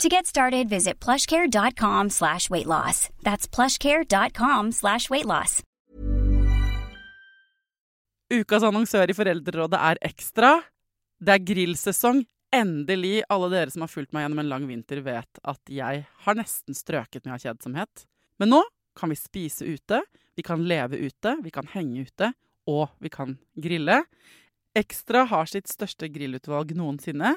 To get started, visit plushcare.com slash weight loss. That's plushcare.com slash weight loss. Ukas annonsør i Foreldrerådet er Ekstra. Det er grillsesong. Endelig. Alle dere som har fulgt meg gjennom en lang vinter, vet at jeg har nesten strøket med av kjedsomhet. Men nå kan vi spise ute, vi kan leve ute, vi kan henge ute, og vi kan grille. Ekstra har sitt største grillutvalg noensinne,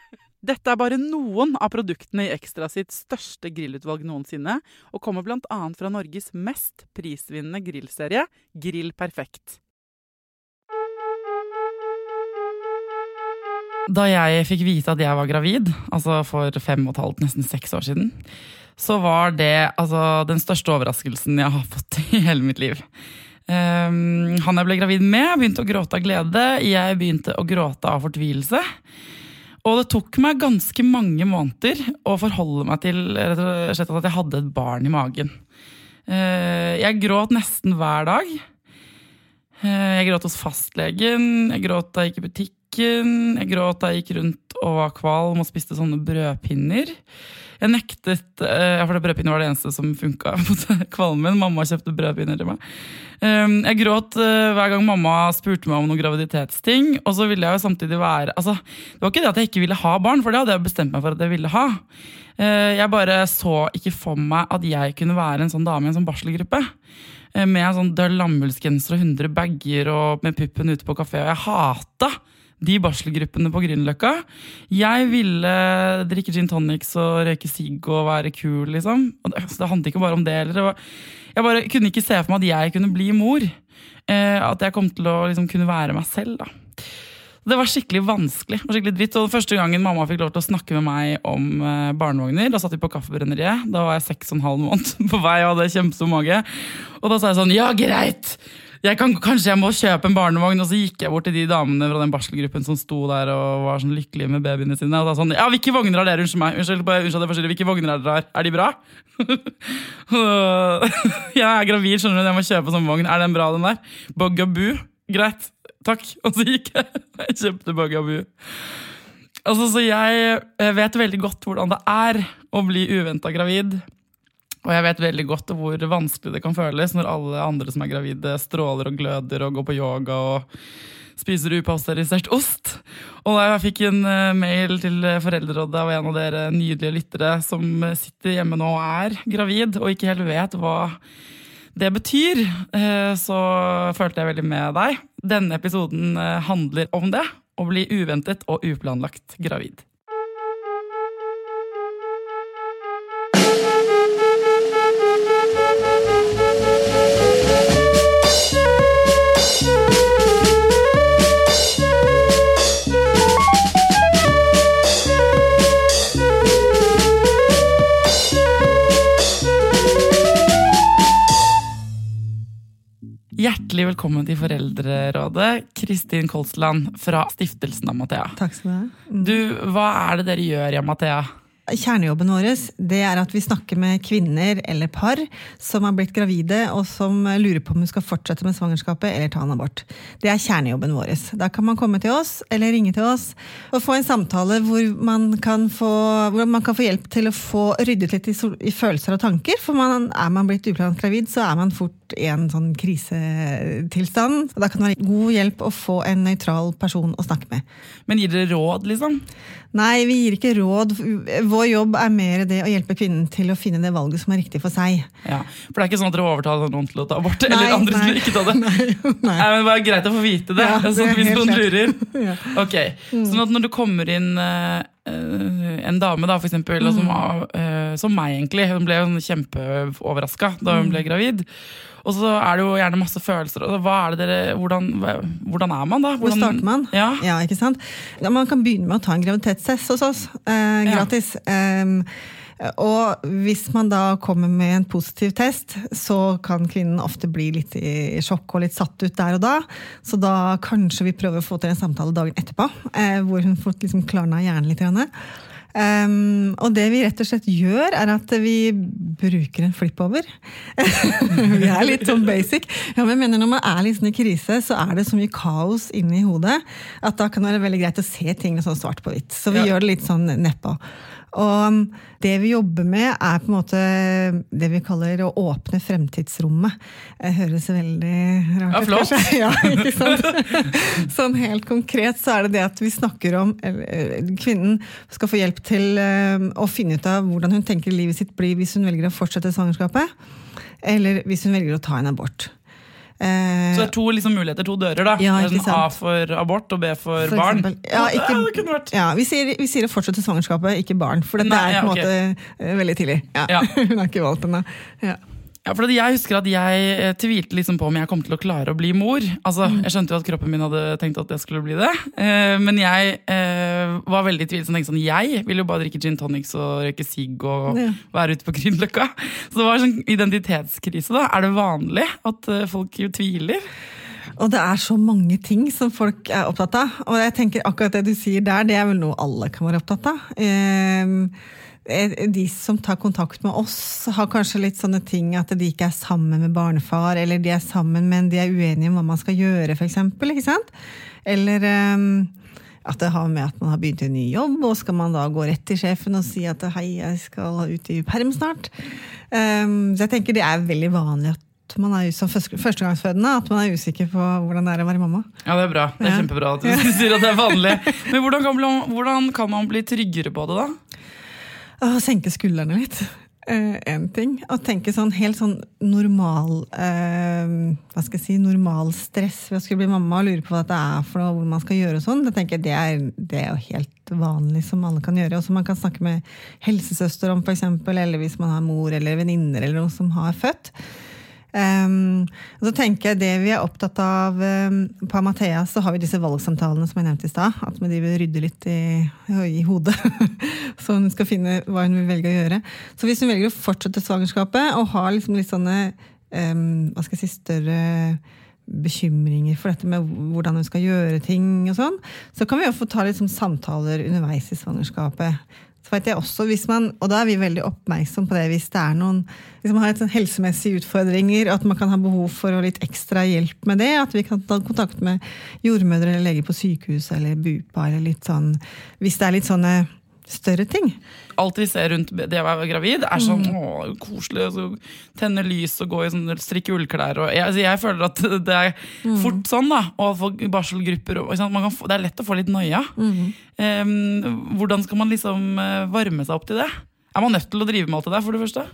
Dette er bare noen av produktene i Ekstra sitt største grillutvalg noensinne, og kommer bl.a. fra Norges mest prisvinnende grillserie, Grill Perfekt. Da jeg fikk vite at jeg var gravid, altså for fem og et halvt, nesten seks år siden, så var det altså, den største overraskelsen jeg har fått i hele mitt liv. Um, han jeg ble gravid med, begynte å gråte av glede. Jeg begynte å gråte av fortvilelse. Og det tok meg ganske mange måneder å forholde meg til slett at jeg hadde et barn i magen. Uh, jeg gråt nesten hver dag. Uh, jeg gråt hos fastlegen, jeg gråt da jeg gikk i butikken. Jeg gråt da jeg gikk rundt og var kvalm og spiste sånne brødpinner. Jeg nektet, eh, for brødpinner var det eneste som funka mot kvalmen. Mamma kjøpte brødpinner til meg. Ehm, jeg gråt eh, hver gang mamma spurte meg om noen graviditetsting. Og så ville jeg jo samtidig være altså, Det var ikke det at jeg ikke ville ha barn, for det hadde jeg bestemt meg for at jeg ville ha. Eh, jeg bare så ikke for meg at jeg kunne være en sånn dame i en sånn barselgruppe med en sånn døll lammullsgenser og 100 bager og med puppen ute på kafé. Og jeg hata de barselgruppene på Grünerløkka. Jeg ville drikke gin tonics og røyke sigg og være kul, liksom. Det, det handlet ikke bare om det heller. Jeg bare kunne ikke se for meg at jeg kunne bli mor. Eh, at jeg kom til å liksom, kunne være meg selv. da. Det var skikkelig vanskelig og skikkelig dritt. Og Første gangen mamma fikk lov til å snakke med meg om eh, barnevogner, da satt vi på Kaffebrenneriet. Da var jeg seks og en halv måned på vei og hadde kjempestor mage. Og da sa jeg sånn Ja, greit! Jeg kan, kanskje jeg må kjøpe en barnevogn. Og så gikk jeg bort til de damene fra den barselgruppen som sto der og var sånn lykkelige med babyene sine. Og da sånn, ja, hvilke vogner har dere? Unnskyld meg. Unnskyld, unnskyld, hvilke vogner er dere Her? Er de bra? jeg er gravid, skjønner du. Jeg må kjøpe sånn vogn. Er den bra, den der? Bugaboo. Greit. Takk. Og så gikk jeg Jeg kjøpte Bugaboo. Altså, så jeg vet veldig godt hvordan det er å bli uventa gravid. Og jeg vet veldig godt hvor vanskelig det kan føles når alle andre som er gravide, stråler og gløder og går på yoga og spiser upasteurisert ost. Og da jeg fikk en eh, mail til Foreldrerådet av en av dere nydelige lyttere som sitter hjemme nå og er gravid og ikke helt vet hva det betyr, eh, så følte jeg veldig med deg. Denne episoden eh, handler om det. Å bli uventet og uplanlagt gravid. Hjertelig velkommen til Foreldrerådet, Kristin Kolsland fra Stiftelsen Amathea. Takk skal Du ha. Mm. Du, Hva er det dere gjør i Amathea? Kjernejobben vår det er at vi snakker med kvinner eller par som har blitt gravide og som lurer på om de skal fortsette med svangerskapet eller ta en abort. Det er kjernejobben vår. Da kan man komme til oss eller ringe til oss og få en samtale hvor man kan få, man kan få hjelp til å få ryddet litt i, i følelser og tanker. For man, er man blitt uplanlagt gravid, så er man fort i en sånn krisetilstand. Da kan det være god hjelp å få en nøytral person å snakke med. Men gir dere råd, liksom? Nei, vi gir ikke råd. Vår jobb er mer det å hjelpe kvinnen til å finne det valget som er riktig for seg. Ja, For det er ikke sånn at dere overtaler noen til å ta abort? Nei, eller andre nei. som ikke ta det? Nei, nei. Nei, men Bare greit å få vite det, Ja, det sånn, hvis noen lurer. Ja. Ok, Sånn at når du kommer inn eh, en dame, da, for eksempel, mm. som, Mm. var, eh, som meg, egentlig. Hun ble jo kjempeoverraska da hun Mm. ble gravid. Og så er det jo gjerne masse følelser. Er dere, hvordan, hvordan er man da? Hvor starter man? Ja. Ja, ikke sant? Man kan begynne med å ta en graviditetstest hos oss. Eh, Ja. gratis. Og hvis man da kommer med en positiv test, så kan kvinnen ofte bli litt i sjokk og litt satt ut der og da. Så da kanskje vi prøver å få til en samtale dagen etterpå, eh, hvor hun får liksom klarna hjernen litt. grann. Um, og det vi rett og slett gjør, er at vi bruker en flip-over. vi er litt sånn basic. Ja, men jeg mener Når man er sånn i krise, så er det så mye kaos inni hodet at da kan det være veldig greit å se ting sånn svart på hvitt. Så vi Ja. gjør det litt sånn nedpå. Og det vi jobber med, er på en måte det vi kaller å åpne fremtidsrommet. Det høres veldig rart ut. Ja, flott. kanskje? Ja, ikke sant? Sånn helt konkret så er det det at vi snakker om eh, Kvinnen skal få hjelp til eh, å finne ut av hvordan hun tenker livet sitt blir hvis hun velger å fortsette svangerskapet, eller hvis hun velger å ta en abort. Eh, Så det er to liksom, muligheter, to dører. da. Ja, det er sånn A for abort og B for, For barn. Ja, ikke- det kunne vært Ja, vi sier, vi sier å fortsette svangerskapet, ikke barn. For dette er på en okay. måte eh, veldig tidlig. Ja. Ja. Hun har ikke valgt ennå. Ja. Ja, for Jeg husker at jeg eh, tvilte liksom på om jeg kom til å klare å bli mor. Altså, Mm. Jeg skjønte jo at kroppen min hadde tenkt at jeg skulle bli det. Eh, men jeg eh, var veldig tvilsom. tenkte Sånn, jeg vil jo bare drikke gin tonics og røyke sigg og være ute på Grünerløkka. Så det var sånn identitetskrise. da. Er det vanlig at folk jo tviler? Og det er så mange ting som folk er opptatt av. Og jeg tenker akkurat det du sier der, det er vel noe alle kan være opptatt av. Eh, De som tar kontakt med oss, har kanskje litt sånne ting at de ikke er sammen med barnefar, eller de er sammen, men de er uenige om hva man skal gjøre, f.eks. Ikke sant? Eller um, at det har med at man har begynt en ny jobb, og skal man da gå rett til sjefen og si at hei, jeg skal ut i perm snart. Um, så jeg tenker det er veldig vanlig at man er som førstegangsfødende, at man er usikker på hvordan det er å være mamma. Ja, det er bra. Det er Ja. kjempebra at du sier at det er vanlig. Men hvordan kan, man- hvordan kan man bli tryggere på det, da? Å senke skuldrene litt. Én ting. Å tenke sånn helt sånn normal uh, Hva skal jeg si, normal stress ved å skulle bli mamma og lure på hva det er for noe, hvor man skal gjøre og sånn. Det tenker jeg det er, det er jo helt vanlig som alle kan gjøre. Og som man kan snakke med helsesøster om, f.eks., eller hvis man har mor eller venninner eller noen som har født. Og så tenker jeg det vi er opptatt av um, På Amathea så har vi disse valgsamtalene som jeg nevnte i stad. At vi driver og rydder litt i, i hodet. så hun skal finne hva hun vil velge å gjøre. Så hvis hun velger å fortsette svangerskapet og har liksom litt sånne um, hva skal jeg si, større bekymringer for dette med hvordan hun skal gjøre ting, og sånn, så kan vi jo få ta litt sånn samtaler underveis i svangerskapet. Vet jeg også, hvis man, og da er vi veldig oppmerksom på det hvis det er noen hvis man har sånn helsemessige utfordringer, at man kan ha behov for litt ekstra hjelp med det. At vi kan ta kontakt med jordmødre eller leger på sykehuset eller BUPA. eller litt sånn, Hvis det er litt sånne større ting. Alt vi ser rundt det å være gravid, er sånn Mm. å, koselig. Så tenne lys og gå i sånne strikke ullklær. Jeg, altså jeg føler at det er Mm. fort sånn, da. Og få barselgrupper. Og, få, det er lett å få litt noia. Mm. Um, hvordan skal man liksom eh, varme seg opp til det? Er man nødt til å drive med alt det der, for det første?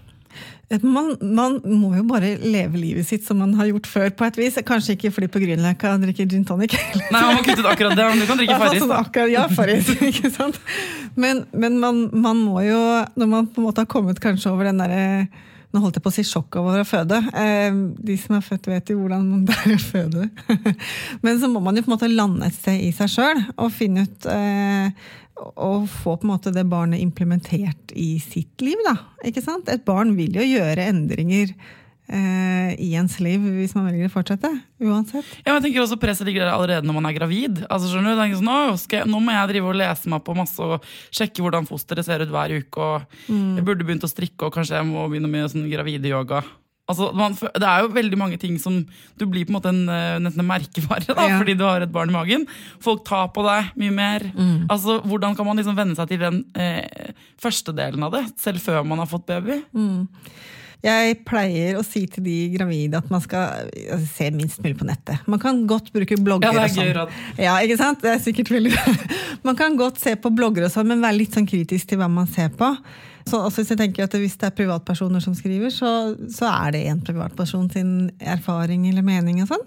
Man, man må jo bare leve livet sitt som man har gjort før, på et vis. Kanskje ikke fly på Grünerløkka og drikke gin tonic. Nei, man må kutte ut akkurat det. Men du kan drikke Farris. sånn akkurat- Ja, Farris. ikke sant? Men, men man, man må jo, når man på en måte har kommet kanskje over den derre nå holdt jeg på å si sjokk over å føde. Eh, de som er født, vet jo hvordan det er å føde. Men så må man jo på en måte lande et sted i seg sjøl og finne ut Og få på en måte det barnet implementert i sitt liv. da, ikke sant? Et barn vil jo gjøre endringer eh, i ens liv hvis man velger å fortsette. Uansett. Ja, jeg tenker også Presset ligger der allerede når man er gravid. Altså skjønner du? Det er sånn, jeg, nå må jeg drive og lese meg på masse og sjekke hvordan fosteret ser ut hver uke. og Jeg burde begynt å strikke, og kanskje jeg må begynne med sånn gravideyoga. Altså, man, det er jo veldig mange ting som Du blir på en måte en, eh, nesten en merkevare da, Ja. fordi du har et barn i magen. Folk tar på deg mye mer. Altså, Hvordan kan man liksom venne seg til den eh, første delen av det, selv før man har fått baby? Jeg pleier å si til de gravide at man skal altså, se minst mulig på nettet. Man kan godt bruke blogger Ja, det er og sånn. Ja, ikke sant? Det er sikkert veldig Man kan godt se på blogger og sånn, men være litt sånn kritisk til hva man ser på. Så altså, hvis jeg tenker at Hvis det er privatpersoner som skriver, så, så er det en privatperson sin erfaring eller mening. og sånn.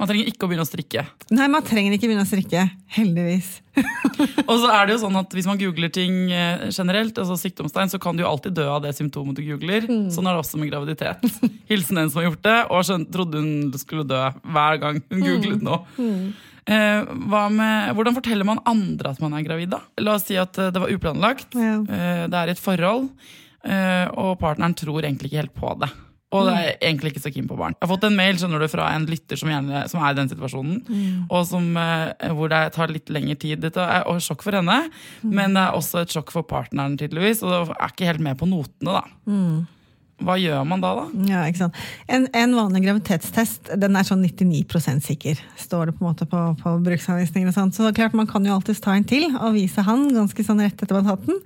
Man trenger ikke å begynne å strikke. Nei, man trenger ikke begynne å strikke. Heldigvis. Og så er det jo sånn at Hvis man googler ting eh, generelt, altså sykdomstegn, så kan du jo alltid dø av det symptomet du googler. Mm. Sånn er det også med graviditet. Hilsen en som har gjort det, og trodde hun skulle dø hver gang hun Mm. googlet noe. Eh, hva med, hvordan forteller man andre at man er gravid? da? La oss si at eh, det var uplanlagt, Ja. eh, det er et forhold, eh, og partneren tror egentlig ikke helt på det. Og det er egentlig ikke så keen på barn. Jeg har fått en mail skjønner du, fra en lytter som, gjerne, som er i den situasjonen. Og som, eh, hvor det tar litt lengre tid. Dette er og sjokk for henne, men det er også et sjokk for partneren, tydeligvis. Og er ikke helt med på notene, da. Hva gjør man da, da? Ja, ikke sant? En, en vanlig graviditetstest den er sånn 99% sikker, står det på en måte på, på bruksanvisninger. og sånt. Så klart Man kan jo alltids ta en til og vise han ganske sånn rett etter man har tatt den.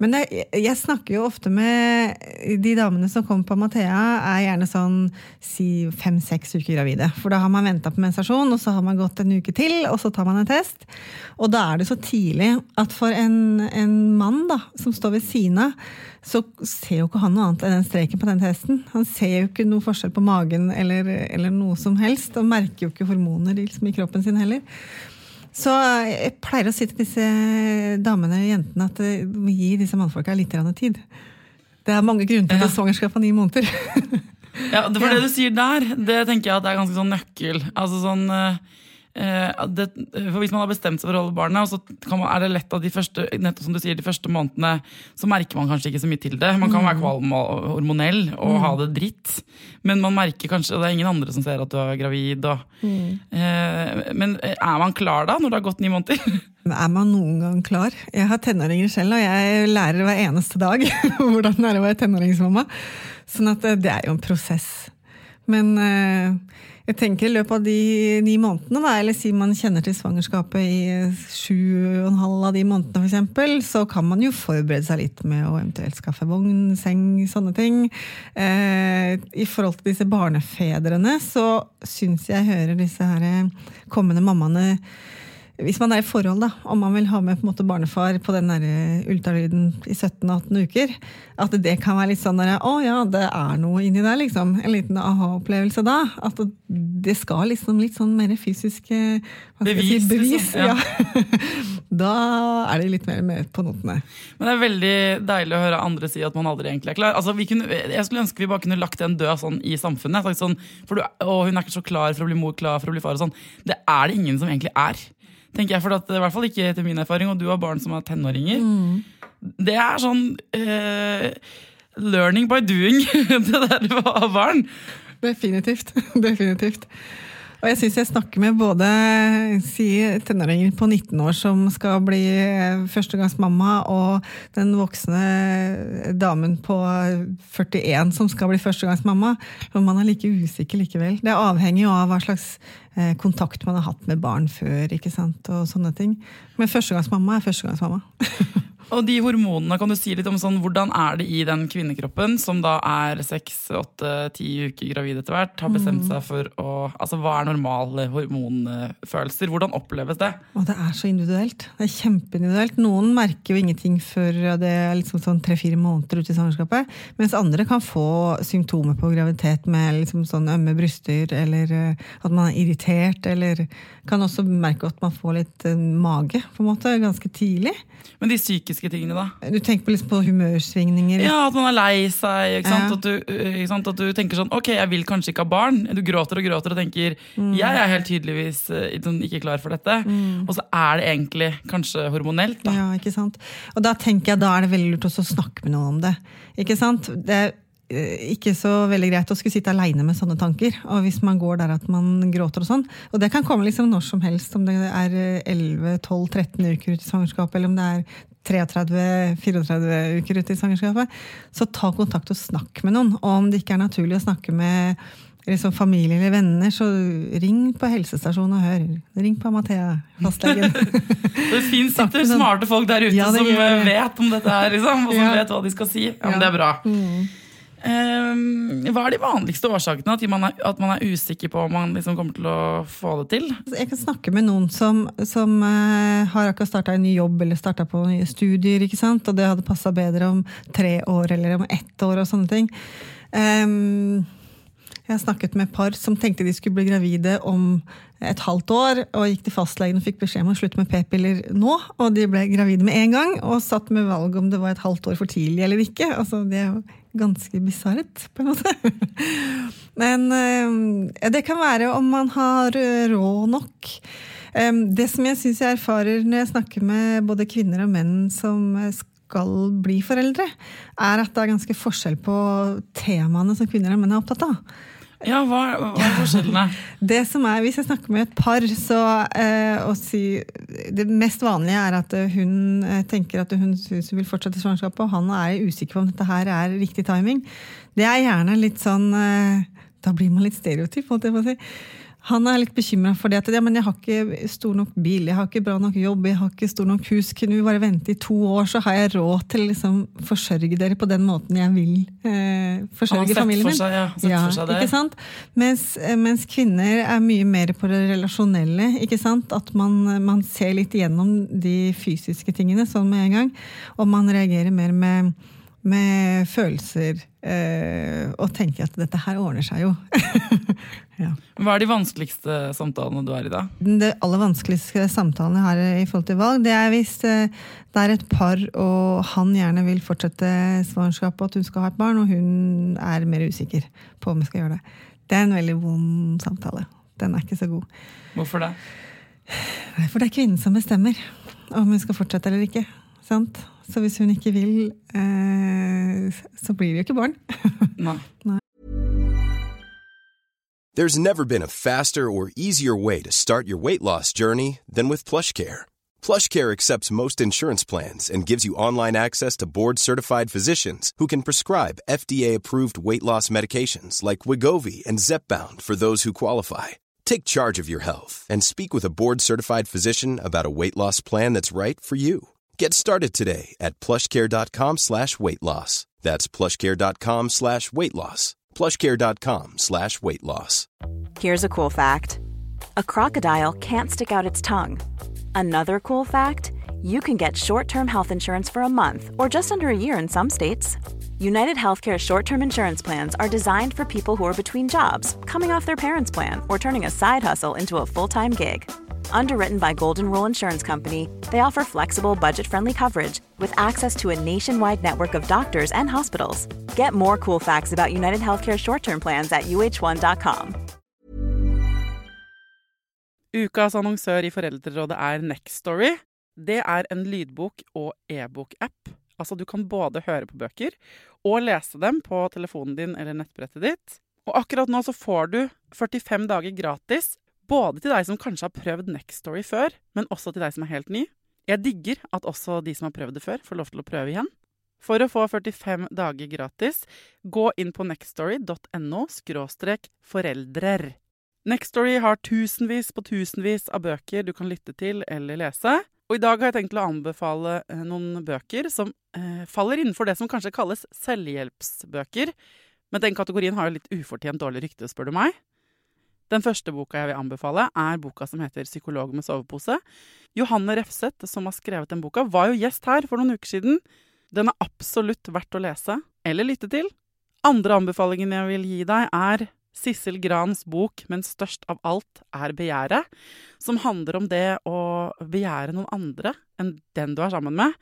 Men det, jeg snakker jo ofte med de damene som kommer på Mathea, er gjerne sånn si fem-seks uker gravide. For da har man venta på mensasjon, og så har man gått en uke til, og så tar man en test. Og da er det så tidlig at for en, en mann da, som står ved siden av, så ser jo ikke han noe annet enn den streken på den testen. Han ser jo ikke noe forskjell på magen eller, eller noe som helst, og merker jo ikke hormoner liksom, i kroppen sin heller. Så jeg pleier å si til disse damene og jentene at vi du må gi disse mannfolka litt tid. Det er mange grunner til Ja. at svangerskap er ni måneder. Ja, For det du sier der, det tenker jeg at det er ganske sånn nøkkel. Altså sånn eh, eh, det, for Hvis man har bestemt seg for å holde barnet, så kan man, er det lett at de første nettopp som du sier, de første månedene så merker man kanskje ikke så mye til det. Man kan være kvalm og hormonell og ha det dritt, men man merker kanskje, og det er ingen andre som ser at du er gravid. Og, eh, men er man klar da, når det har gått ni måneder? Er man noen gang klar? Jeg har tenåringer selv, og jeg lærer hver eneste dag hvordan det er å være tenåringsmamma. Sånn at eh, det er jo en prosess. Men eh, jeg tenker i løpet av de ni månedene, da, eller si man kjenner til svangerskapet i eh, sju og en halv av de månedene f.eks., så kan man jo forberede seg litt med å eventuelt skaffe vogn, seng, sånne ting. Eh, I forhold til disse barnefedrene så syns jeg hører disse her eh, kommende mammaene hvis man er i forhold, da, om man vil ha med på en måte barnefar på den der eh, ultralyden i 17-18 uker, at det kan være litt sånn der, å ja, det er noe inni der, liksom. En liten aha-opplevelse da. At det skal liksom litt sånn mer fysisk eh, Bevis, si, bevis. liksom, ja. Da er det litt mer med på notene. Men det er veldig deilig å høre andre si at man aldri egentlig er klar. Altså, vi kunne, jeg skulle ønske vi bare kunne lagt den død sånn i samfunnet. Sånn, for du, å, hun er ikke så klar for å bli mor, klar for å bli far og sånn. Det er det ingen som egentlig er. Tenker jeg, for at, I hvert fall ikke etter min erfaring, og du har barn som er tenåringer. Det er sånn uh, learning by doing, det der å ha barn. Definitivt. Definitivt. Og jeg syns jeg snakker med både si, tenåringer på 19 år som skal bli eh, førstegangsmamma, og den voksne damen på 41 som skal bli førstegangsmamma. Men man er like usikker likevel. Det avhenger jo av hva slags eh, kontakt man har hatt med barn før. ikke sant, og sånne ting. Men førstegangsmamma er førstegangsmamma. Og de hormonene, kan du si litt om sånn, hvordan er det i den kvinnekroppen, som da er seks, åtte, ti uker gravid etter hvert, har bestemt seg for å Altså hva er normale hormonfølelser? Hvordan oppleves det? Og det er så individuelt. Det er kjempeindividuelt. Noen merker jo ingenting før det er liksom sånn tre-fire måneder ute i svangerskapet. Mens andre kan få symptomer på graviditet med liksom sånn ømme bryster, eller eh, at man er irritert, eller kan også merke at man får litt eh, mage, på en måte, ganske tidlig. Men de psykiske tingene, da? Du tenker på, liksom på humørsvingninger. Ja, At man er lei seg. Ikke sant? Ja. At, du, øh, ikke sant? at du tenker sånn Ok, jeg vil kanskje ikke ha barn. Du gråter og gråter og tenker Mm. jeg er helt tydeligvis sånn ikke klar for dette. Og så er det egentlig kanskje hormonelt. da. Ja, ikke sant? Og da tenker jeg da er det veldig lurt også å snakke med noen om det. Ikke sant? Det er eh, ikke så veldig greit å skulle sitte aleine med sånne tanker. Og hvis man går der at man gråter og sånn. Og det kan komme liksom når som helst, om det er eh, 11-12-13 uker ut i svangerskapet, eller om det er 33-34 uker ute i svangerskapet. Så ta kontakt og snakk med noen. Og om det ikke er naturlig å snakke med liksom familie eller venner, så ring på helsestasjonen og hør. Ring på Mathea, fastlegen. Det Snakke sitter smarte folk der ute Ja, som vet om dette her, liksom, og som Ja. vet hva de skal si. Ja, men det er bra. Um, hva er de vanligste årsakene at man, er, at man er usikker på om man liksom kommer til å få det til? Jeg kan snakke med noen som, som uh, har akkurat starta en ny jobb eller starta på nye studier, ikke sant? og det hadde passa bedre om tre år eller om ett år og sånne ting. Um, jeg har snakket med par som tenkte de skulle bli gravide om et halvt år, og gikk til fastlegen og fikk beskjed om å slutte med p-piller nå. Og de ble gravide med en gang, og satt med valg om det var et halvt år for tidlig eller ikke. Altså, det er jo ganske bisart, på en måte. Men eh, det kan være om man har råd nok. Eh, det som jeg syns jeg erfarer når jeg snakker med både kvinner og menn som skal bli foreldre, er at det er ganske forskjell på temaene som kvinner og menn er opptatt av. Ja, hva, hva er forskjellene? det som er, Hvis jeg snakker med et par, så eh, si, Det mest vanlige er at hun eh, tenker at hun syns hun vil fortsette svangerskapet, og han er usikker på om dette her er riktig timing. Det er gjerne litt sånn eh, Da blir man litt stereotyp, holdt jeg på å si. Han er litt bekymra for det. at ja, men jeg har ikke stor nok bil, jeg har ikke bra nok jobb, jeg har ikke stor nok hus. Kunne vi bare vente i to år, så har jeg råd til å liksom, forsørge dere på den måten jeg vil eh, forsørge familien min. Seg, ja, ja, ikke sant? Mens, eh, mens, kvinner er mye mer på det relasjonelle. ikke sant? At man, man ser litt igjennom de fysiske tingene sånn med en gang. Og man reagerer mer med med følelser eh, og tenker at dette her ordner seg jo. ja. Hva er de vanskeligste samtalene du er i da? Det aller vanskeligste samtalene jeg har i forhold til valg, det er hvis eh, det er et par og han gjerne vil fortsette svangerskapet, at hun skal ha et barn, og hun er mer usikker på om hun skal gjøre det. Det er en veldig vond samtale. Den er ikke så god. Hvorfor det? For det er kvinnen som bestemmer om hun skal fortsette eller ikke. Sant? Så hvis hun ikke vil, eh, så blir det jo ikke barn. Nei. Nei. There's never been a faster or easier way to start your weight loss journey than with PlushCare. PlushCare accepts most insurance plans and gives you online access to board-certified physicians who can prescribe FDA-approved weight loss medications like Wigovi and Zepbound for those who qualify. Take charge of your health and speak with a board-certified physician about a weight loss plan that's right for you. Get started today at plushcare.com slash weight loss. That's plushcare.com slash weight loss. Plushcare.com slash weight loss. Here's a cool fact a crocodile can't stick out its tongue. Another cool fact you can get short term health insurance for a month or just under a year in some states. United Healthcare short term insurance plans are designed for people who are between jobs, coming off their parents' plan, or turning a side hustle into a full time gig Underwritten by Golden Rule Insurance Company, they offer flexible, budget friendly coverage with access to a nationwide network of doctors and hospitals. Get more cool facts about United Healthcare short term plans at uh1.com. Ukas annonsør i Foreldrerådet er Nextory. Det er en lydbok- og e-bok-app. Altså, du kan både høre på bøker og lese dem på telefonen din eller nettbrettet ditt. Og akkurat nå så får du 45 dager gratis både til deg som kanskje har prøvd Next Story før, men også til deg som er helt ny. Jeg digger at også de som har prøvd det før, får lov til å prøve igjen. For å få 45 dager gratis, gå inn på nextstory.no foreldrer. Nextstory har tusenvis på tusenvis av bøker du kan lytte til eller lese. Og i dag har jeg tenkt å anbefale eh, noen bøker som eh, faller innenfor det som kanskje kalles selvhjelpsbøker. Men den kategorien har jo litt ufortjent dårlig rykte, spør du meg. Den første boka jeg vil anbefale, er boka som heter 'Psykolog med sovepose'. Johanne Refseth, som har skrevet den boka, var jo gjest her for noen uker siden. Den er absolutt verdt å lese, eller lytte til. Andre anbefalingen jeg vil gi deg, er Sissel Grans bok 'Men størst av alt er begjæret', som handler om det å begjære noen andre enn den du er sammen med.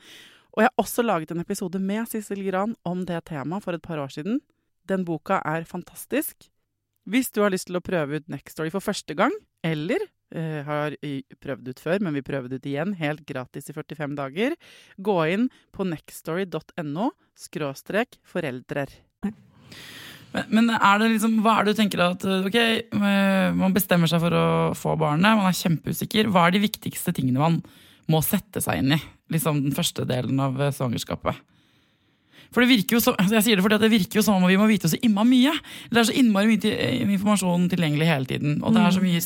Og jeg har også laget en episode med Sissel Gran om det temaet for et par år siden. Den boka er fantastisk. Hvis du har lyst til å prøve ut Nextory for første gang, eller eh, har prøvd ut før, men vi prøver det ut igjen, helt gratis i 45 dager, gå inn på nextory.no skråstrek foreldrer. Men, er det liksom, hva er det du tenker at ok, eh, man bestemmer seg for å få barnet, man er kjempeusikker. Hva er de viktigste tingene man må sette seg inn i? Liksom den første delen av eh, svangerskapet. For det virker jo så, jeg sier det fordi det virker jo som om vi må vite så innmari mye. Det er så innmari mye informasjon tilgjengelig hele tiden. Og det er så mm. mye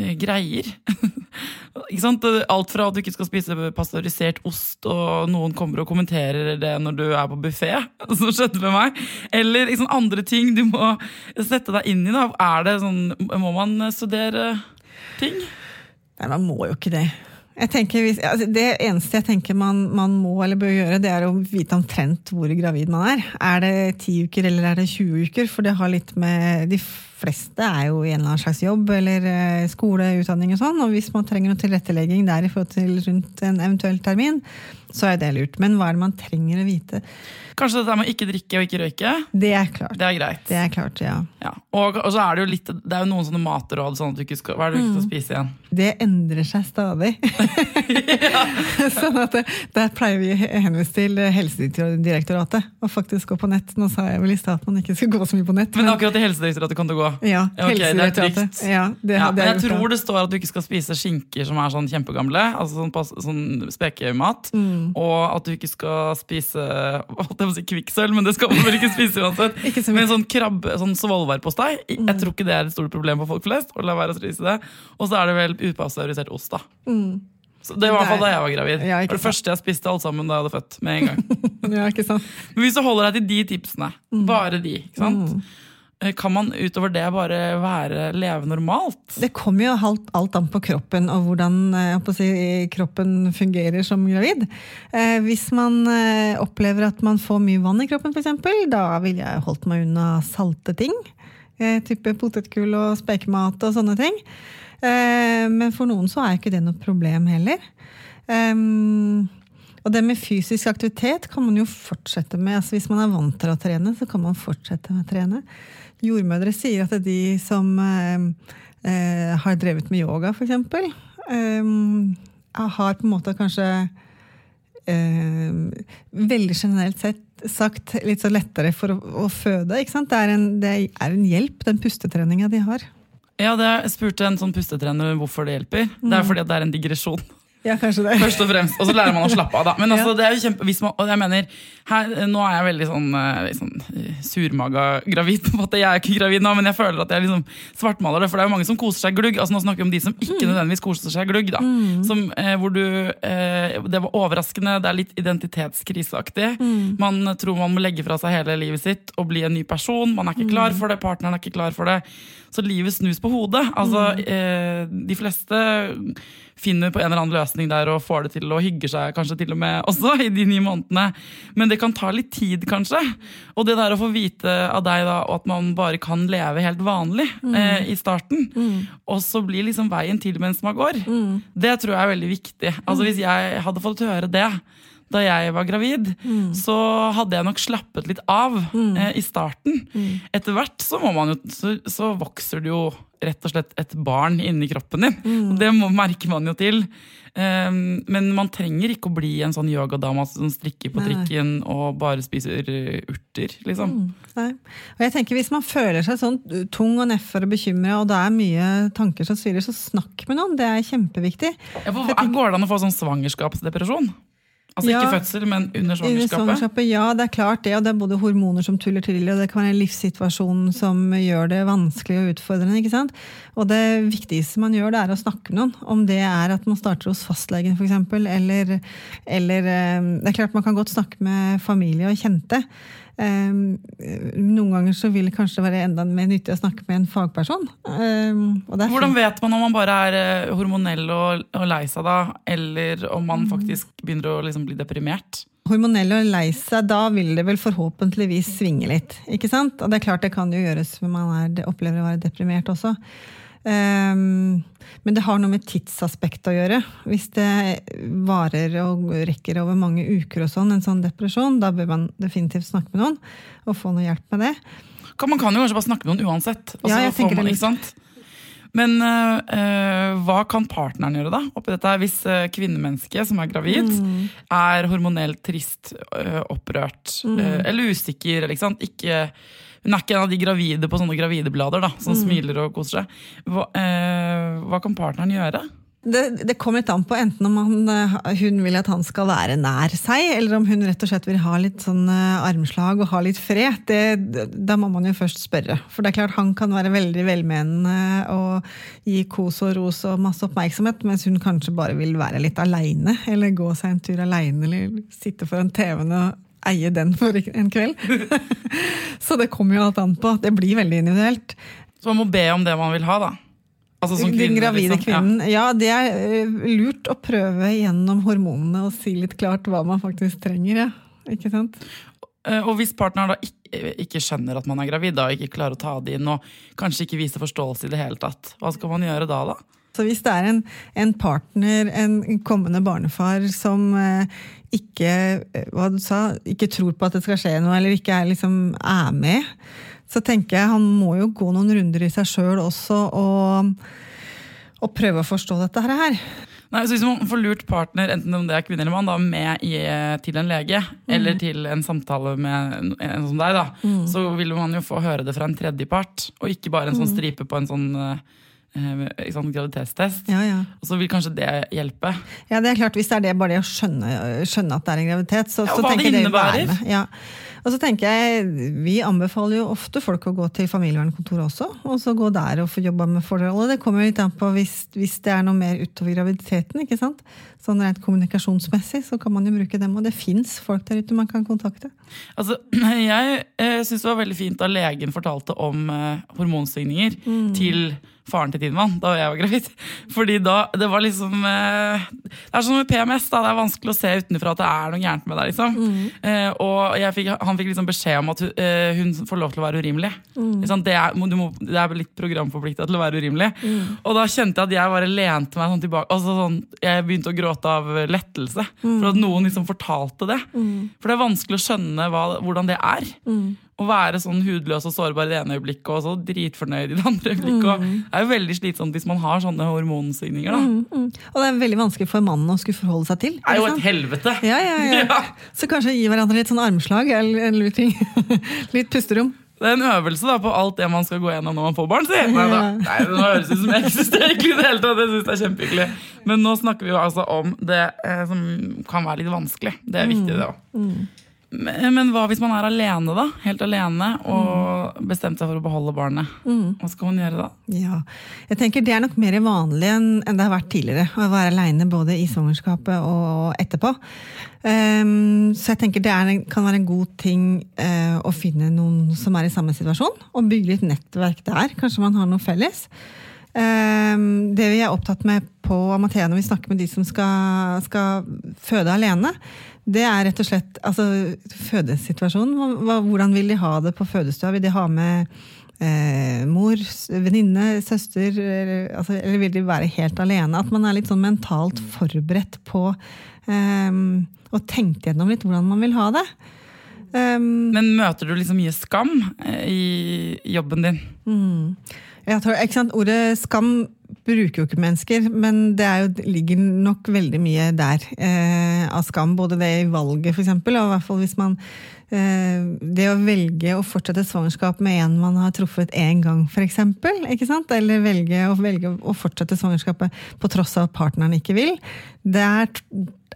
eh, greier. ikke sant? Alt fra at du ikke skal spise pasteurisert ost, og noen kommer og kommenterer det når du er på buffé, som skjedde med meg, eller liksom andre ting du må sette deg inn i. da. Er det sånn, Må man studere ting? Nei, man må jo ikke det. Hvis, altså det eneste jeg tenker man, man, må eller bør gjøre, det er å vite omtrent hvor gravid man er. Er det ti uker eller er det 20 uker? For det har litt med De fleste er jo i en eller annen slags jobb eller eh, skole, utdanning og sånn. Og hvis man trenger noe tilrettelegging der i forhold til rundt en eventuell termin, så er det lurt. Men hva er det man trenger å vite? Kanskje dette med å ikke drikke og ikke røyke? Det er klart. Det er greit. Det er klart, ja. ja. Og, og, så er det jo litt Det er jo noen sånne matråd sånn at du ikke skal, Hva er det du ikke skal mm. spise igjen? Det endrer seg stadig. sånn at det, Der pleier vi å henvise til Helsedirektoratet og faktisk gå på nett. Nå sa jeg vel i stad at man ikke skulle gå så mye på nett. Men, men akkurat i Helsedirektoratet kan du gå? Ja, okay, det er trygt. Ja, det, ja, det men jeg tror det står at du ikke skal spise skinker som er sånn kjempegamle, altså sånn, sånn spekemat, mm. og at du ikke skal spise holdt jeg på å si kvikksølv, men det skal man vel ikke spise uansett. ikke Men sånn krabbe, sånn svolværpostei, jeg mm. tror ikke det er et stort problem for folk flest. å la være å spise det. Og så er det vel upasteurisert ost, da. Mm. Så Det var i hvert fall da jeg var gravid. Ja, det var det første jeg spiste alt sammen da jeg hadde født. med en gang. ja, ikke sant? Men hvis du holder deg til de tipsene, mm. bare de, ikke sant? Mm. Eh, kan man utover det bare være, leve normalt? Det kommer jo alt, alt, an på kroppen og hvordan eh, si, kroppen fungerer som gravid. Eh, hvis man eh, opplever at man får mye vann i kroppen, f.eks., da ville jeg holdt meg unna salte ting. Eh, type potetgull og spekemat og sånne ting. Eh, men for noen så er ikke det noe problem heller. Og det med fysisk aktivitet kan man jo fortsette med. Altså hvis man er vant til å trene, så kan man fortsette med å trene. Jordmødre sier at det er de som eh, eh har drevet med yoga, f.eks., eh, har på en måte kanskje eh, veldig generelt sett sagt litt så lettere for å, å føde. ikke sant? Det er, en, det er en hjelp, den pustetreninga de har. Ja, det, spurte en sånn pustetrener hvorfor det hjelper. Det er mm. fordi det er en digresjon. Ja, kanskje det. Først og fremst. Og så lærer man å slappe av, da. Men altså, det er jo kjempe, man, og jeg mener, her, Nå er jeg veldig sånn, eh, sånn eh, surmaga gravid. på en måte. Jeg er ikke gravid nå, men jeg føler at jeg liksom svartmaler det. For det er jo mange som koser seg glugg. altså Nå snakker vi om de som ikke mm. nødvendigvis koser seg glugg. da. Mm. Som, eh, hvor du, eh, Det var overraskende, det er litt identitetskriseaktig. Mm. Man tror man må legge fra seg hele livet sitt og bli en ny person. Man er ikke klar mm. for det, partneren er ikke klar for det. Så livet snus på hodet. Altså, mm. eh, De fleste finner på en eller annen løsning der og får det til og hygger seg kanskje til og med også i de ni månedene. Men det kan ta litt tid, kanskje. Og det der å få vite av deg da, at man bare kan leve helt vanlig mm. eh, i starten, mm. og så blir liksom veien til mens man går, mm. det tror jeg er veldig viktig. Altså Hvis jeg hadde fått høre det da jeg var gravid, mm. så hadde jeg nok slappet litt av mm. eh, i starten. Mm. Etter hvert så, jo, så, så, vokser det jo rett og slett et barn inni kroppen din. Mm. Og det må, merker man jo til. Um, men man trenger ikke å bli en sånn yogadama som strikker på trikken og bare spiser urter, liksom. Mm. Nei. Og jeg tenker Hvis man føler seg sånn tung og nedfor og bekymra, og det er mye tanker som svirrer, så snakk med noen. Det er kjempeviktig. Ja, for, går det an å få sånn svangerskapsdepresjon? Altså ja, ikke fødsel, men under svangerskapet? Under svangerskapet? Ja, det er klart det. Og det er både hormoner som tuller til, og det kan være en livssituasjon som gjør det vanskelig og utfordrende. ikke sant? Og det viktigste man gjør, det er å snakke med noen. Om det er at man starter hos fastlegen, f.eks., eller, eller eh, Det er klart man kan godt snakke med familie og kjente. Um, noen ganger så vil det kanskje være enda mer nyttig å snakke med en fagperson. Um, Hvordan vet man om man bare er uh, hormonell og, og, lei seg da, eller om man mm. faktisk begynner å liksom, bli deprimert? Hormonell og lei seg, da vil det vel forhåpentligvis svinge litt. ikke sant? Og det er klart det kan jo gjøres når man er, opplever å være deprimert også. Um, men det har noe med tidsaspektet å gjøre. Hvis det varer og rekker over mange uker, og sånn, en sånn depresjon, da bør man definitivt snakke med noen og få noe hjelp med det. Man kan jo kanskje bare snakke med noen uansett. Altså, ja, jeg tenker man, det. Men uh, hva kan partneren gjøre da? oppi dette? Hvis uh, kvinnemennesket som er gravid, mm. er hormonelt trist, uh, opprørt mm. eller usikker, eller ikke, ikke hun er ikke en av de gravide på sånne gravideblader da, som mm. smiler og koser seg. Hva, eh, hva, kan partneren gjøre? Det, det kommer litt an på enten om han, eh, hun vil at han skal være nær seg, eller om hun rett og slett vil ha litt sånn eh, armslag og ha litt fred. Det, da må man jo først spørre. For det er klart han kan være veldig velmenende og gi kos og ros og masse oppmerksomhet, mens hun kanskje bare vil være litt aleine, eller gå seg en tur aleine, eller sitte foran TV-en og eie den for en kveld. Så det kommer jo alt an på. Det blir veldig individuelt. Så man må be om det man vil ha, da. Altså som Den kvinne, gravide liksom. Kvinnen. Ja. det er eh, lurt å prøve gjennom hormonene og si litt klart hva man faktisk trenger. Ja. Ikke sant? Eh, Og hvis partneren da ikke, ikke skjønner at man er gravid, da, og ikke klarer å ta det inn, og kanskje ikke viser forståelse i det hele tatt, hva skal man gjøre da, da? Så hvis det er en, en partner, en kommende barnefar, som eh, ikke, eh, hva du sa, ikke tror på at det skal skje noe, eller ikke er, liksom, er med, så tenker jeg han må jo gå noen runder i seg sjøl også, og, og prøve å forstå dette her. Nei, så Hvis man får lurt partner, enten om det er kvinne eller mann, da, med i, til en lege, eller til en samtale med en, en som deg, da, så vil man jo få høre det fra en tredjepart, og ikke bare en sånn stripe på en sånn eh, sant, graviditetstest. Ja, ja. Og så vil kanskje det hjelpe. Ja, det er klart, Hvis det er det bare det å skjønne, skjønne at det er en graviditet, så, Ja, så hva tenker det innebærer. det Og så tenker jeg, Vi anbefaler jo ofte folk å gå til familievernkontoret også, og så gå der og få jobba med forholdet. Det kommer litt an på hvis, hvis det er noe mer utover graviditeten. ikke sant? Sånn rent kommunikasjonsmessig så kan man jo bruke dem, og det fins folk der ute man kan kontakte. Altså, Jeg eh, syns det var veldig fint da legen fortalte om eh, hormonsvingninger til faren til Tidemann da jeg var gravid. Fordi da, det var liksom eh, Det er sånn med PMS, da. Det er vanskelig å se utenfra at det er noe gærent med deg. liksom. Eh, og jeg fikk, han fikk liksom beskjed om at hun, uh, hun får lov til å være urimelig. Mm. sant? Det, er, må- du må, det er litt programforplikta til å være urimelig. Og da kjente jeg at jeg bare lente meg sånn tilbake. Altså sånn, jeg begynte å gråte av lettelse for at noen liksom fortalte det. For det er vanskelig å skjønne hva, hvordan det er. Å være sånn hudløs og sårbar i det ene øyeblikket og så dritfornøyd i det andre øyeblikket. Mm. det er jo veldig slitsomt hvis man har sånne hormonsvingninger. Mm, Mm. Og det er veldig vanskelig for mannen å skulle forholde seg til. Det er jo et helvete! Ja, ja, ja. Ja. Så kanskje gi hverandre litt sånn armslag eller, eller ting. litt pusterom. Det er en øvelse da på alt det man skal gå gjennom når man får barn. sier Nei, da. Nei, det høres ut som jeg er hyggelig i det hele tatt. Jeg synes det er kjempehyggelig. Men nå snakker vi jo altså om det eh, som kan være litt vanskelig. Det er viktig, det òg. Men, hva hvis man er alene, da? Helt alene og bestemt seg for å beholde barnet? Hva skal man gjøre da? Ja, jeg tenker Det er nok mer vanlig enn enn det har vært tidligere. Å være aleine både i svangerskapet og etterpå. Ehm, så jeg tenker det er, kan være en god ting eh, å finne noen som er i samme situasjon, og bygge litt nettverk der. Kanskje man har noe felles. Ehm, det vi er opptatt med på Amathea når vi snakker med de som skal, skal føde alene, det er rett og slett altså, fødesituasjonen. Hvordan vil de ha det på fødestua? Vil de ha med eh, mor, venninne, søster, eller, altså, eller vil de være helt alene? At man er litt sånn mentalt forberedt på eh, og tenkt gjennom litt hvordan man vil ha det. Um, Men møter du liksom mye skam eh, i jobben din? jeg tror, ikke sant? Ordet skam bruker jo ikke mennesker, men det er jo, ligger nok veldig mye der eh, av skam. Både det i valget, eksempel, og i hvert fall hvis man eh, Det å velge å fortsette et svangerskap med en man har truffet én gang, for sant? Eller velge å, velge å fortsette svangerskapet på tross av at partneren ikke vil. Det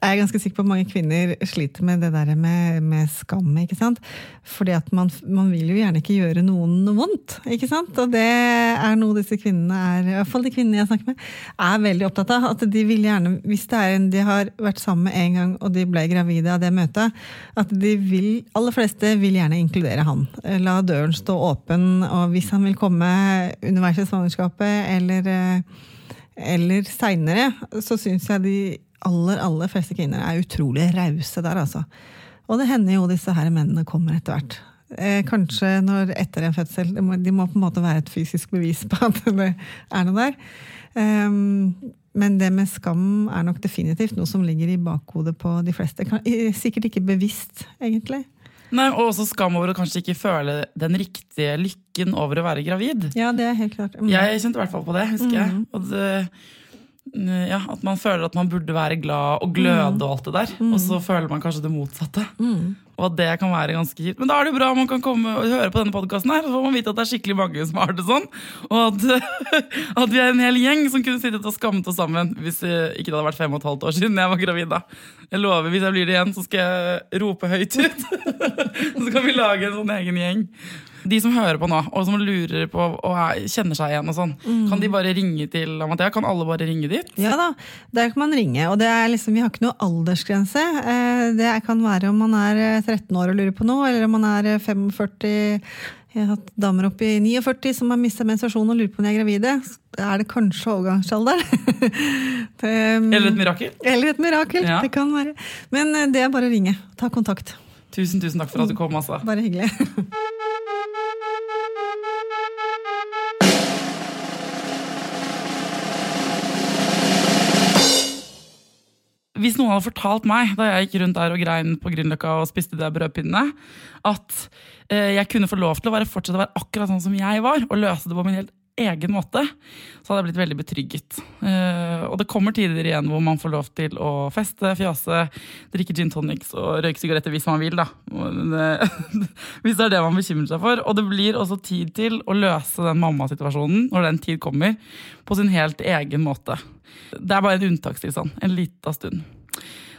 er, er ganske sikker på at mange kvinner sliter med det der med, med skam. ikke sant? Fordi at man, man vil jo gjerne ikke gjøre noen noe vondt. ikke sant? Og det er noe disse kvinnene er, i hvert fall de kvinnene jeg snakker med, er veldig opptatt av. At de vil gjerne, hvis det er en de har vært sammen med en gang, og de ble gravide av det møtet, at de vil, aller fleste vil gjerne inkludere han. La døren stå åpen, og hvis han vil komme underveis i svangerskapet, eller eh, eller seinere, så syns jeg de aller aller fleste kvinner er utrolig rause der, altså. Og det hender jo disse her mennene kommer etter hvert. Eh, kanskje når etter en fødsel. De må, de må på en måte være et fysisk bevis på at det er noe der. Um, men det med skam er nok definitivt noe som ligger i bakhodet på de fleste. Sikkert ikke bevisst, egentlig. Nei, Og også skam over å kanskje ikke føle den riktige lykken over å være gravid. Ja, det er helt klart. Mm. Jeg kjente i hvert fall på det, husker jeg. Og det, ja, at man føler at man burde være glad og gløde og alt det der. Og så føler man kanskje det motsatte. Og at det kan være ganske kjipt. Men da er det jo bra om man kan komme og høre på denne podkasten så får man vite at det er skikkelig mange som har det sånn. Og at, at vi er en hel gjeng som kunne sittet og skammet oss sammen hvis eh, ikke det hadde vært fem og et halvt år siden jeg var gravid. da. Jeg lover, hvis jeg blir det igjen, så skal jeg rope høyt ut. så kan vi lage en sånn egen gjeng. De som hører på nå, og som lurer på og er, kjenner seg igjen, og sånn, kan de bare ringe til Amathea? Kan alle bare ringe dit? Ja da, der kan man ringe. Og det er liksom, vi har ikke noe aldersgrense. Eh, Det kan være om man er eh, 13 år og lurer på noe, eller om man er eh, 45 Jeg har hatt damer opp i 49 som har mista menstruasjon og lurer på om de er gravide. Er det kanskje overgangsalder? Det, um, Eller et mirakel? eller et mirakel. Ja. Det kan være. Men eh, det er bare å ringe. Ta kontakt. Tusen, tusen takk for at du kom, altså. Bare hyggelig. Hvis noen hadde fortalt meg da jeg gikk rundt der og grein på Grünerløkka og spiste de brødpinnene, at eh, jeg kunne få lov til å være, fortsette å være akkurat sånn som jeg var, og løse det på min helt egen måte, så hadde jeg blitt veldig betrygget. Uh, og det kommer tider igjen hvor man får lov til å feste, fjase, drikke gin tonics og røyke sigaretter hvis man vil, da. Eh, hvis det er det man bekymrer seg for. Og det blir også tid til å løse den mammasituasjonen, når den tid kommer, på sin helt egen måte. Det er bare en unntakstilstand. En lita stund.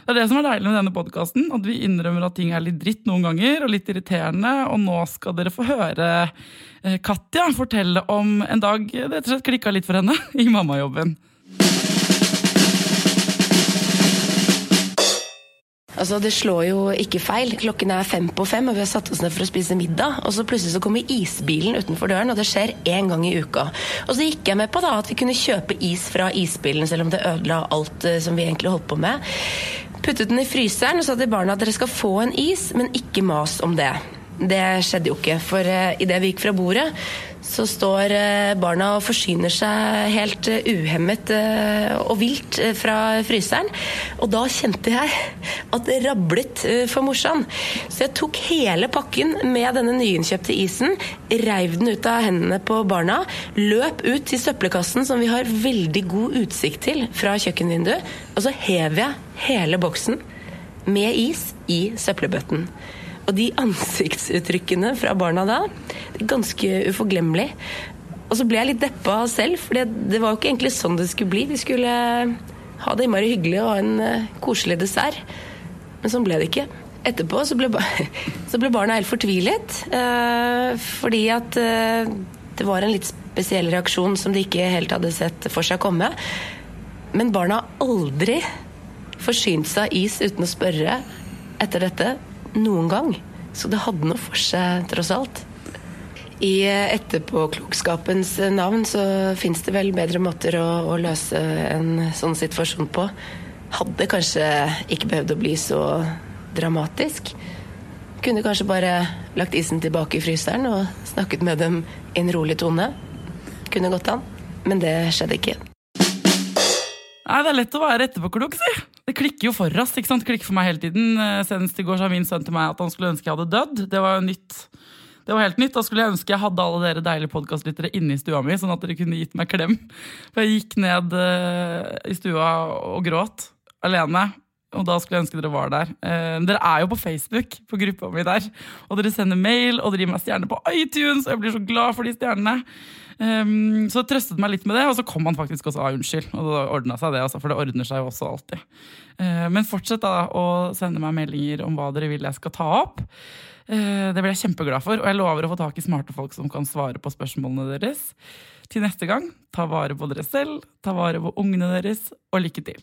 Det er det som er deilig med denne podkasten, at vi innrømmer at ting er litt dritt noen ganger, og litt irriterende, og nå skal dere få høre eh, Katja fortelle om en dag det rett og slett klikka litt for henne i mammajobben. Altså, Det slår jo ikke feil. Klokken er fem på fem, og vi har satt oss ned for å spise middag. Og så plutselig så kommer isbilen utenfor døren, og det skjer én gang i uka. Og så gikk jeg med på da at vi kunne kjøpe is fra isbilen, selv om det ødela alt eh, som vi egentlig holdt på med. Puttet den i fryseren og sa til barna at dere skal få en is, men ikke mas om det. Det skjedde jo ikke, for uh, idet vi gikk fra bordet, så står eh, barna og forsyner seg helt eh, uhemmet eh, og vilt fra fryseren. Og da kjente jeg at det rablet for morsan. Så jeg tok hele pakken med denne nyinnkjøpte isen, reiv den ut av hendene på barna, løp ut til søppelkassen som vi har veldig god utsikt til fra kjøkkenvinduet, og så hev jeg hele boksen med is i søppelbøtten. Og de ansiktsuttrykkene fra barna da, ganske uforglemmelig. Og så ble jeg litt deppa selv, for det var jo ikke egentlig sånn det skulle bli. Vi skulle ha det innmari hyggelig og ha en eh, koselig dessert. Men sånn ble det ikke. Etterpå så ble, så ble barna helt fortvilet, eh, fordi at eh, det var en litt spesiell reaksjon som de ikke helt hadde sett for seg komme. Men barna har aldri forsynt seg av is uten å spørre etter dette noen gang. Så det hadde noe for seg, tross alt. I etterpåklokskapens navn så fins det vel bedre måter å, å løse en sånn situasjon på. Hadde kanskje ikke behøvd å bli så dramatisk. Kunne kanskje bare lagt isen tilbake i fryseren og snakket med dem i en rolig tone. Kunne gått an, men det skjedde ikke. Nei, Det er lett å være etterpåklok, si. Det klikker jo for oss. ikke sant? Det klikker for meg hele tiden. Eh, Senest i går sa min sønn til meg at han skulle ønske jeg hadde dødd. Det var jo nytt. Det var helt nytt. Da skulle jeg ønske jeg hadde alle dere deilige podkastlyttere inne i stua mi, sånn at dere kunne gitt meg klem. For jeg gikk ned eh, i stua og gråt alene. Og da skulle jeg ønske dere var der. Eh, dere er jo på Facebook, på gruppa mi der. Og dere sender mail, og dere gir meg stjerner på iTunes, og jeg blir så glad for de stjernene. Um, så jeg trøstet meg litt med det, og så kom han faktisk også av unnskyld. Og det seg, det, altså, for det ordner seg jo også alltid. Uh, men fortsett da å sende meg meldinger om hva dere vil jeg skal ta opp. Uh, det blir jeg kjempeglad for, og jeg lover å få tak i smarte folk som kan svare på spørsmålene deres. Til neste gang, ta vare på dere selv, ta vare på ungene deres, og lykke til.